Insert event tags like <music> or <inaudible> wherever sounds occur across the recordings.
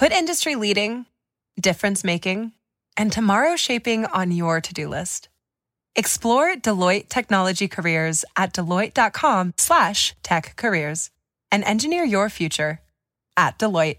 Put industry leading, difference making, and tomorrow shaping on your to-do list. Explore Deloitte technology careers at deloitte.com slash tech careers and engineer your future at Deloitte.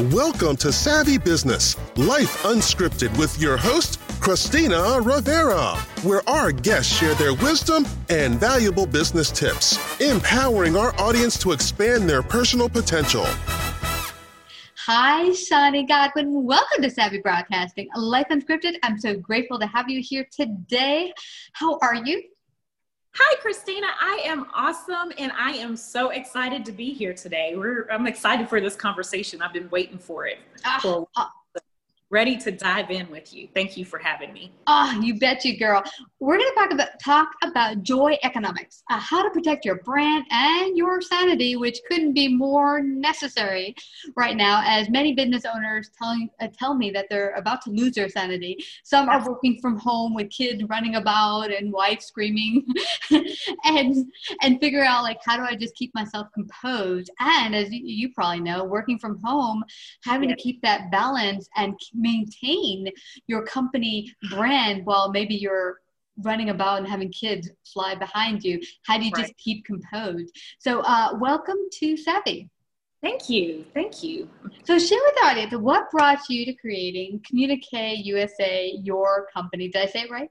Welcome to Savvy Business, Life Unscripted with your host, Christina Rivera, where our guests share their wisdom and valuable business tips, empowering our audience to expand their personal potential. Hi, Shani Godwin. Welcome to Savvy Broadcasting, Life Unscripted. I'm so grateful to have you here today. How are you? Hi, Christina. I am awesome and I am so excited to be here today. We're, I'm excited for this conversation. I've been waiting for it. Uh, for ready to dive in with you. Thank you for having me. Oh, you bet you, girl. We're going to talk about talk about joy economics, uh, how to protect your brand and your sanity, which couldn't be more necessary right now. As many business owners telling uh, tell me that they're about to lose their sanity. Some are working from home with kids running about and wife screaming, <laughs> and and figure out like how do I just keep myself composed. And as you, you probably know, working from home, having to keep that balance and maintain your company brand while maybe you're running about and having kids fly behind you? How do you right. just keep composed? So, uh, welcome to Savvy. Thank you. Thank you. So, share with the audience what brought you to creating Communique USA, your company. Did I say it right?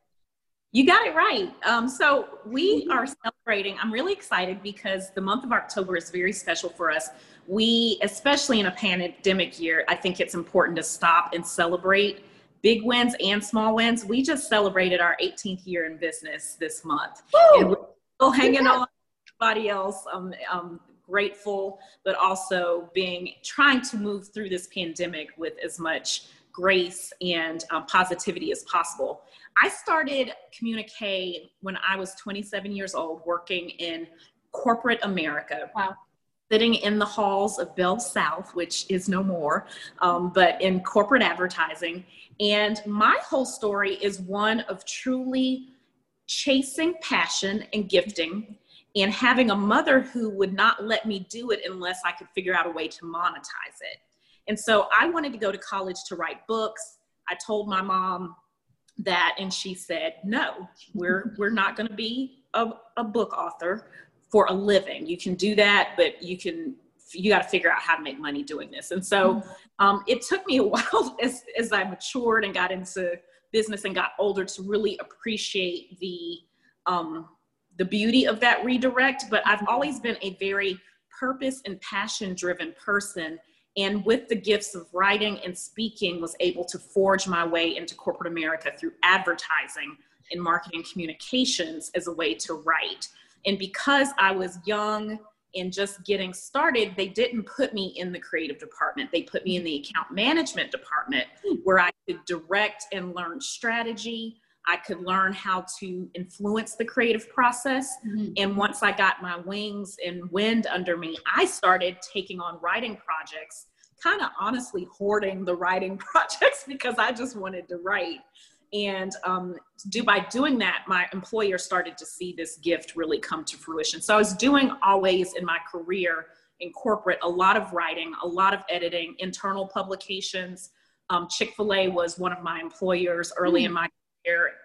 You got it right. Um, so, we are celebrating. I'm really excited because the month of October is very special for us we, especially in a pandemic year, I think it's important to stop and celebrate big wins and small wins. We just celebrated our 18th year in business this month. Woo! And we're still hanging yeah. on everybody else. Um, um, grateful, but also being trying to move through this pandemic with as much grace and um, positivity as possible. I started Communique when I was 27 years old, working in corporate America. Wow sitting in the halls of BellSouth, which is no more, um, but in corporate advertising. And my whole story is one of truly chasing passion and gifting and having a mother who would not let me do it unless I could figure out a way to monetize it. And so I wanted to go to college to write books. I told my mom that, and she said, no, we're, we're not going to be a, a book author for a living. You can do that, but you can you got to figure out how to make money doing this. And so mm-hmm. um, it took me a <laughs> while as as I matured and got into business and got older to really appreciate the um, the beauty of that redirect. But I've always been a very purpose and passion driven person and with the gifts of writing and speaking was able to forge my way into corporate america through advertising and marketing communications as a way to write. And because i was young and just getting started they didn't put me in the creative department. They put me in the account management department hmm. where i could direct and learn strategy I could learn how to influence the creative process. Mm-hmm. And once I got my wings and wind under me, I started taking on writing projects, kind of honestly hoarding the writing <laughs> projects because I just wanted to write. And um, do by doing that, my employer started to see this gift really come to fruition. So I was doing always in my career in corporate a lot of writing, a lot of editing, internal publications. Um, Chick Fil A was one of my employers early mm. in my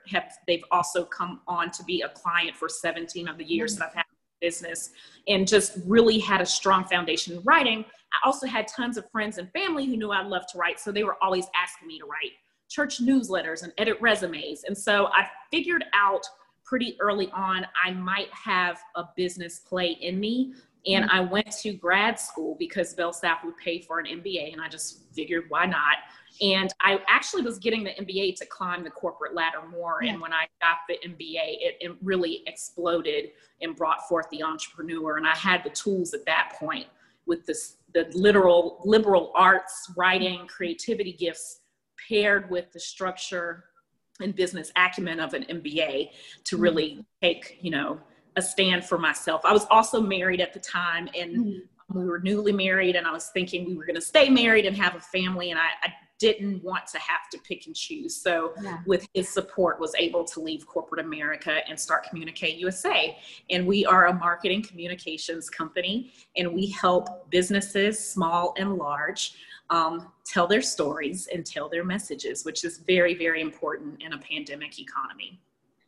have they've also come on to be a client for 17 of the years that I've had business and just really had a strong foundation in writing. I also had tons of friends and family who knew I loved to write, so they were always asking me to write church newsletters and edit resumes. And so I figured out pretty early on I might have a business play in me. And mm-hmm. I went to grad school because BellSouth would pay for an MBA, and I just figured why not. And I actually was getting the MBA to climb the corporate ladder more. Yeah. And when I got the MBA, it, it really exploded and brought forth the entrepreneur. And I had the tools at that point with this the literal liberal arts, writing, creativity gifts paired with the structure and business acumen of an MBA to mm-hmm. really take, you know, a stand for myself. I was also married at the time and mm-hmm. we were newly married and I was thinking we were going to stay married and have a family and I, I didn't want to have to pick and choose. So yeah. with his support was able to leave corporate America and start Communique USA. And we are a marketing communications company and we help businesses, small and large, um, tell their stories and tell their messages, which is very, very important in a pandemic economy.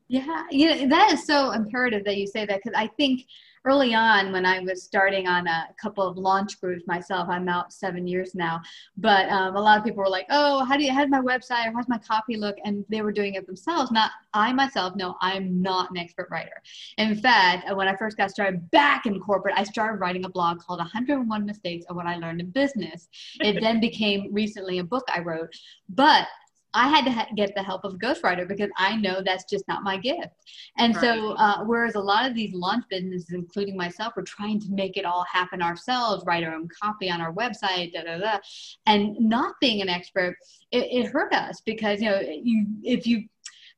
Yeah, yeah, that is so imperative that you say that because I think early on when I was starting on a couple of launch groups myself, I'm out seven years now, but um, a lot of people were like, oh, how do you, how's my website or how's my copy look? And they were doing it themselves. Not I myself, no, I'm not an expert writer. In fact, uh, when I first got started back in corporate, I started writing a blog called 101 Mistakes of What I Learned in Business. It <laughs> then became recently a book I wrote, but I had to ha- get the help of a ghostwriter because I know that's just not my gift. And right. so, uh, whereas a lot of these launch businesses, including myself, are trying to make it all happen ourselves, write our own copy on our website, da da da, and not being an expert, it, it hurt us because you know you if you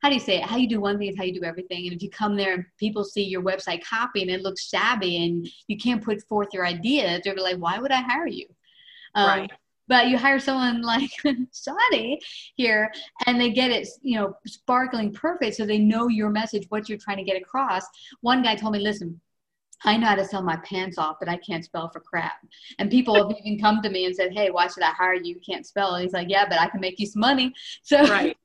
how do you say it? How you do one thing is how you do everything. And if you come there and people see your website copy and it looks shabby and you can't put forth your ideas, they're like, why would I hire you? Um, right but you hire someone like <laughs> Shani here and they get it, you know, sparkling perfect so they know your message, what you're trying to get across. One guy told me, listen, I know how to sell my pants off, but I can't spell for crap. And people have even come to me and said, Hey, why should I hire you? You can't spell. And he's like, Yeah, but I can make you some money. <laughs> So right.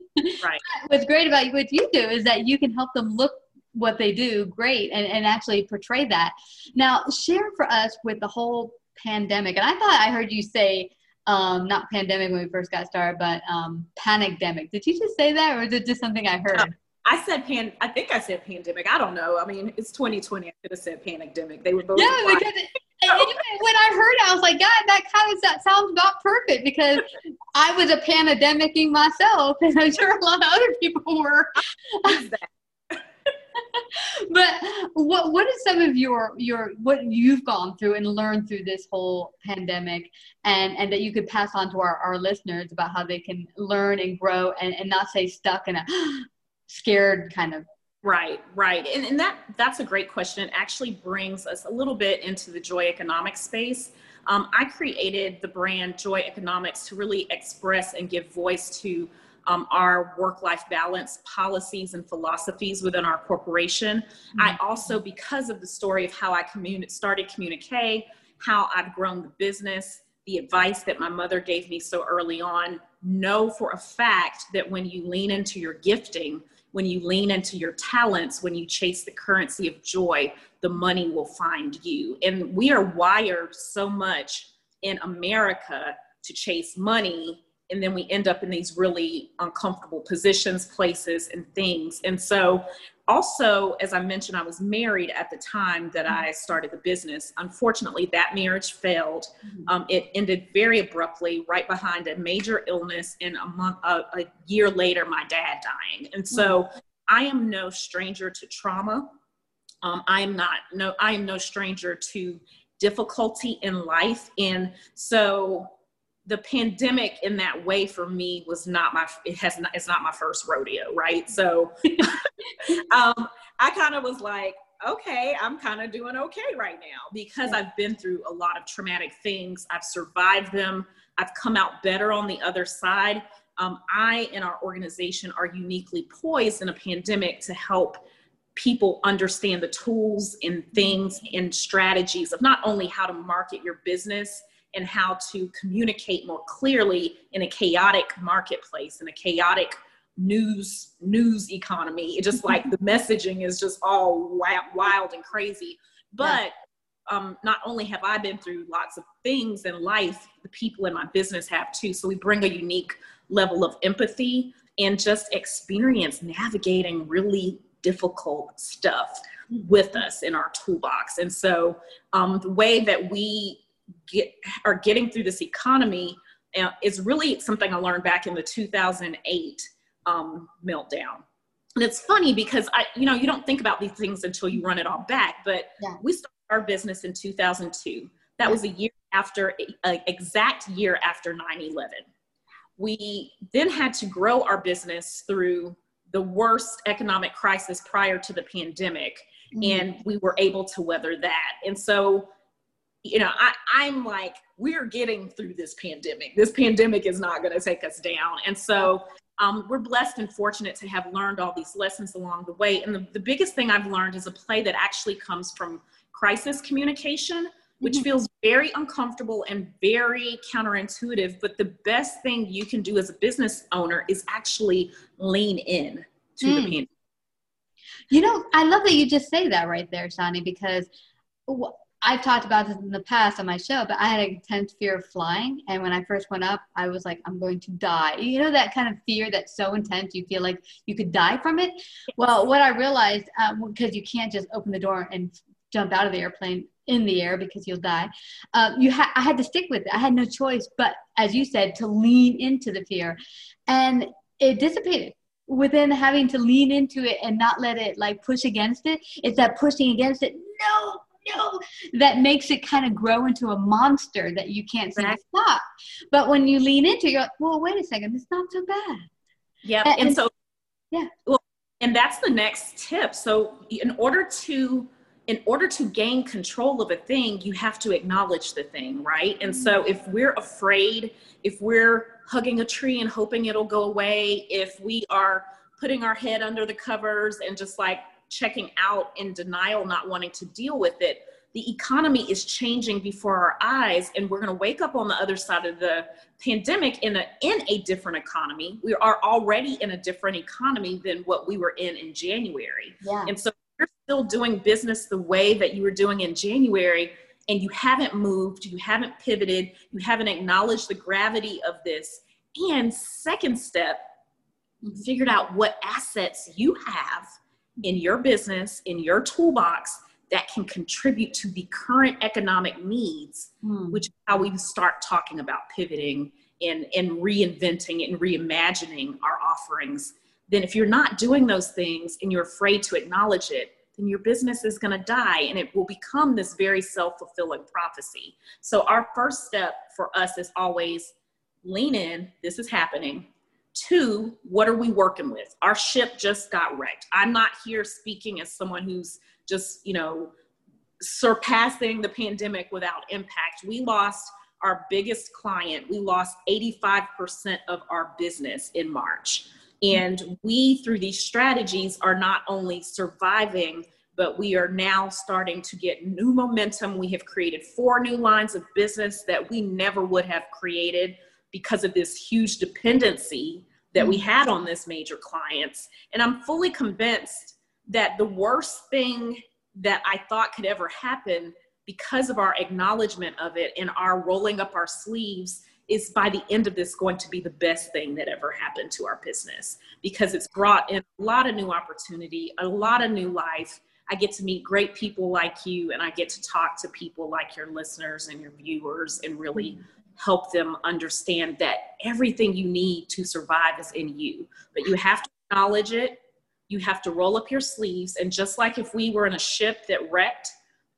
Right. <laughs> what's great about what you do is that you can help them look what they do great and, and actually portray that. Now share for us with the whole pandemic. And I thought I heard you say um, not pandemic when we first got started, but um, panicdemic. Did you just say that, or is it just something I heard? Uh, I said pan. I think I said pandemic. I don't know. I mean, it's 2020. I could have said panicdemic. They were both. Yeah, because it, when I heard it, I was like, God, that kind of that sounds about perfect because I was a pandemicing myself, and I'm sure a lot of other people were. <laughs> <laughs> but what what is some of your your what you've gone through and learned through this whole pandemic and and that you could pass on to our, our listeners about how they can learn and grow and, and not stay stuck in a <gasps> scared kind of Right, right. And, and that that's a great question. It actually brings us a little bit into the joy economics space. Um, I created the brand Joy Economics to really express and give voice to um, our work life balance policies and philosophies within our corporation. Mm-hmm. I also, because of the story of how I communi- started Communique, how I've grown the business, the advice that my mother gave me so early on, know for a fact that when you lean into your gifting, when you lean into your talents, when you chase the currency of joy, the money will find you. And we are wired so much in America to chase money and then we end up in these really uncomfortable positions, places, and things. And so, also, as I mentioned, I was married at the time that I started the business. Unfortunately, that marriage failed. Mm-hmm. Um, it ended very abruptly, right behind a major illness, and a month, a, a year later, my dad dying. And so, mm-hmm. I am no stranger to trauma. Um, I am not no. I am no stranger to difficulty in life, and so the pandemic in that way for me was not my it has not it's not my first rodeo right? So <laughs> um i kind of was like okay i'm kind of doing okay right now because i've been through a lot of traumatic things. I've survived them. I've come out better on the other side. Um, i and our organization are uniquely poised in a pandemic to help people understand the tools and things and strategies of not only how to market your business and how to communicate more clearly in a chaotic marketplace in a chaotic news news economy. It just like the <laughs> messaging is just all wild, and crazy. But yeah. um, not only have i been through lots of things in life the people in my business have too. So we bring a unique level of empathy and just experience navigating really difficult stuff with us in our toolbox. And so um, the way that we get are getting through this economy uh, is really something I learned back in the 2008 um, meltdown. And it's funny because I, you know, you don't think about these things until you run it all back. But yeah. we started our business in 2002. That yeah. was a year after, an exact year after 9/11. We then had to grow our business through the worst economic crisis prior to the pandemic, mm-hmm. and we were able to weather that. And so you know, I, I'm like, we're getting through this pandemic. This pandemic is not going to take us down. And so um, we're blessed and fortunate to have learned all these lessons along the way. And the, the biggest thing I've learned is a play that actually comes from crisis communication, which mm-hmm. feels very uncomfortable and very counterintuitive. But the best thing you can do as a business owner is actually lean in to mm. the pandemic. You know, I love that you just say that right there, Shani, because I've talked about this in the past on my show, but I had an intense fear of flying. And when I first went up, I was like, I'm going to die. You know, that kind of fear that's so intense, you feel like you could die from it. Well, what I realized, because um, you can't just open the door and jump out of the airplane in the air because you'll die, um, you ha- I had to stick with it. I had no choice, but as you said, to lean into the fear. And it dissipated within having to lean into it and not let it like push against it. It's that pushing against it. No, no, that makes it kind of grow into a monster that you can't stop. But when you lean into it, you're like, well, wait a second, it's not so bad. Yeah. And, and so, yeah. Well, and that's the next tip. So in order to, in order to gain control of a thing, you have to acknowledge the thing, right? And so mm-hmm. if we're afraid, if we're hugging a tree and hoping it'll go away, if we are putting our head under the covers and just like checking out in denial, not wanting to deal with it. The economy is changing before our eyes, and we're going to wake up on the other side of the pandemic in a in a different economy. We are already in a different economy than what we were in in January. Yeah. And so you're still doing business the way that you were doing in January, and you haven't moved, you haven't pivoted, you haven't acknowledged the gravity of this. And second step, figured out what assets you have in your business, in your toolbox that can contribute to the current economic needs, mm. which is how we start talking about pivoting and, and reinventing and reimagining our offerings. Then, if you're not doing those things and you're afraid to acknowledge it, then your business is going to die and it will become this very self fulfilling prophecy. So, our first step for us is always lean in, this is happening. Two, what are we working with? Our ship just got wrecked. I'm not here speaking as someone who's just, you know, surpassing the pandemic without impact. We lost our biggest client. We lost 85% of our business in March. And we, through these strategies, are not only surviving, but we are now starting to get new momentum. We have created four new lines of business that we never would have created because of this huge dependency that we mm. had on this major clients. And I'm fully convinced that the worst thing that I thought could ever happen because of our acknowledgement of it and our rolling up our sleeves is by the end of this going to be the best thing that ever happened to our business because it's brought in a lot of new opportunity, a lot of new life. I get to meet great people like you, and I get to talk to people like your listeners and your viewers and really help them understand that everything you need to survive is in you. But you have to acknowledge it, you have to roll up your sleeves, and just like if we were in a ship that wrecked,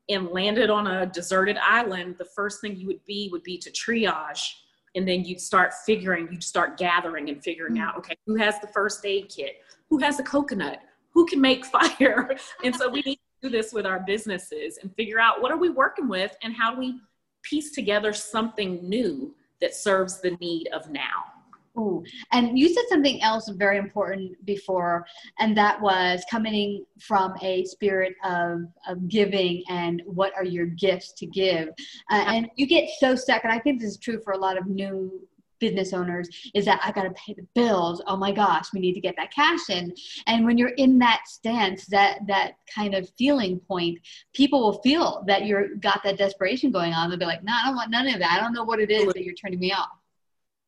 and landed on a deserted island, the first thing you would be would be to triage. And then you'd start figuring you'd start gathering and figuring mm-hmm. out okay who has the first aid kit? Who has a coconut? Who can make <laughs> fire? And so we need to do this with our businesses and figure out what are we working with and how do we piece together something new that serves the need of now Ooh. And you said something else very important before, and that was coming from a spirit of, of giving and what are your gifts to give. Uh, and you get so stuck, and I think this is true for a lot of new business owners is that I got to pay the bills. Oh my gosh, we need to get that cash in. And when you're in that stance, that that kind of feeling point, people will feel that you're got that desperation going on. They'll be like, "No, I don't want none of that. I don't know what it is that you're turning me off."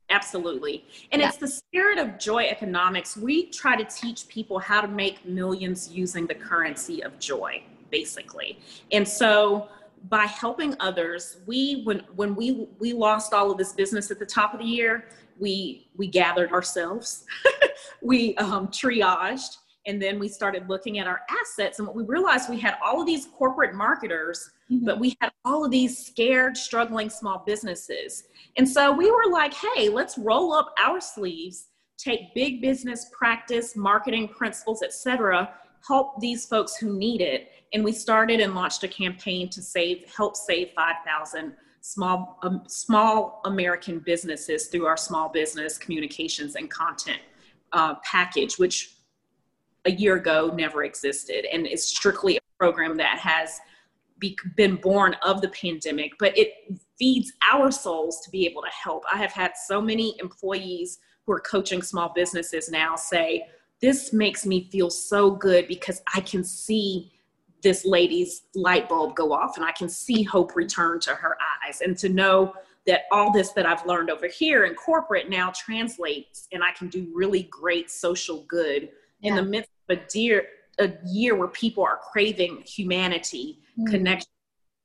Absolutely. And yeah. it's the spirit of joy economics. We try to teach people how to make millions using the currency of joy, basically. And so by helping others, we when when we we lost all of this business at the top of the year, we we gathered ourselves, <laughs> we um, triaged, and then we started looking at our assets. And what we realized we had all of these corporate marketers, mm-hmm. but we had all of these scared, struggling small businesses. And so we were like, hey, let's roll up our sleeves, take big business practice, marketing principles, etc., help these folks who need it. And we started and launched a campaign to save, help save 5,000 small, um, small American businesses through our small business communications and content uh, package, which a year ago never existed and is strictly a program that has be, been born of the pandemic, but it feeds our souls to be able to help. I have had so many employees who are coaching small businesses now say, This makes me feel so good because I can see this lady's light bulb go off and I can see hope return to her eyes. And to know that all this that I've learned over here in corporate now translates and I can do really great social good yeah. in the midst of a, dear, a year where people are craving humanity, mm. connection,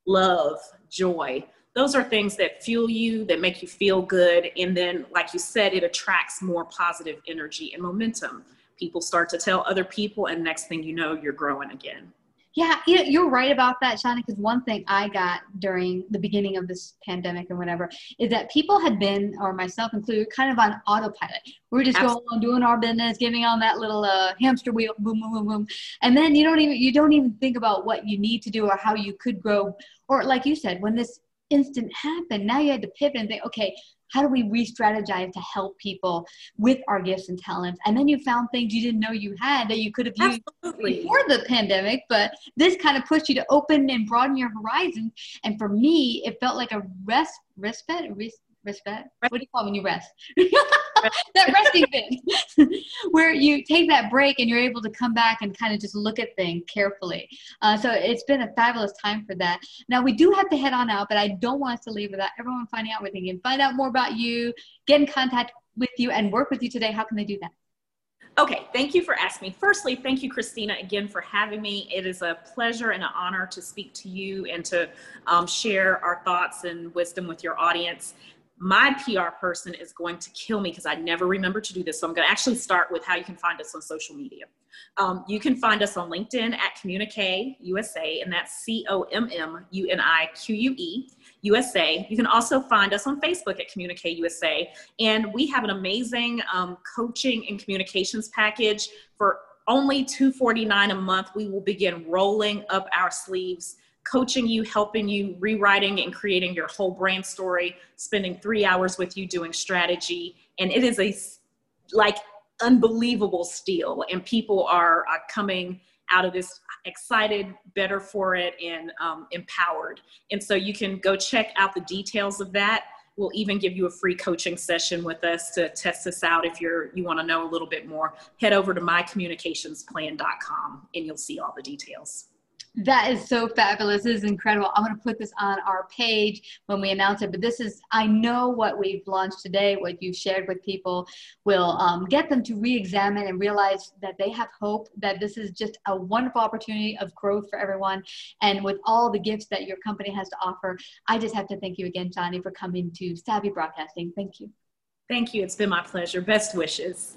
love, joy those are things that fuel you, that make you feel good. And then, like you said, it attracts more positive energy and momentum. People start to tell other people, and next thing you know, you're growing again. Yeah, you're right about that, Shauna. Because one thing I got during the beginning of this pandemic and whatever is that people had been, or myself included, kind of on autopilot. We were just Absolutely. going on doing our business, giving on that little uh, hamster wheel, boom, boom, boom, boom, and then you don't even you don't even think about what you need to do or how you could grow. Or like you said, when this instant happened. Now you had to pivot and think, okay, how do we re-strategize to help people with our gifts and talents? And then you found things you didn't know you had that you could have used Absolutely. before the pandemic, but this kind of pushed you to open and broaden your horizons. And for me, it felt like a rest, respite, res, respite. What do you call it when you rest? <laughs> that resting bit <laughs> where you take that break and you're able to come back and kind of just look at things carefully. Uh, so it's been a fabulous time for that. Now we do have to head on out, but I don't want us to leave without everyone finding out where they can find out more about you, get in contact with you, and work with you today. How can they do that? Okay, thank you for asking me. Firstly, thank you, Christina, again for having me. It is a pleasure and an honor to speak to you and to um, share our thoughts and wisdom with your audience my PR person is going to kill me because I never remember to do this. So I'm going to actually start with how you can find us on social media. Um, you can find us on LinkedIn at Communique USA, and that's C O M M U N I Q U E USA. You can also find us on Facebook at Communique USA. And we have an amazing um, coaching and communications package for only 249 a month. We will begin rolling up our sleeves coaching you, helping you, rewriting and creating your whole brand story, spending three hours with you doing strategy. And it is a like unbelievable steal. And people are uh, coming out of this excited, better for it, and um, empowered. And so you can go check out the details of that. We'll even give you a free coaching session with us to test this out if you're you want to know a little bit more. Head over to mycommunicationsplan.com and you'll see all the details. That is so fabulous. This is incredible. I'm going to put this on our page when we announce it. But this is, I know what we've launched today, what you've shared with people will um, get them to re examine and realize that they have hope, that this is just a wonderful opportunity of growth for everyone. And with all the gifts that your company has to offer, I just have to thank you again, Shani, for coming to Savvy Broadcasting. Thank you. Thank you. It's been my pleasure. Best wishes.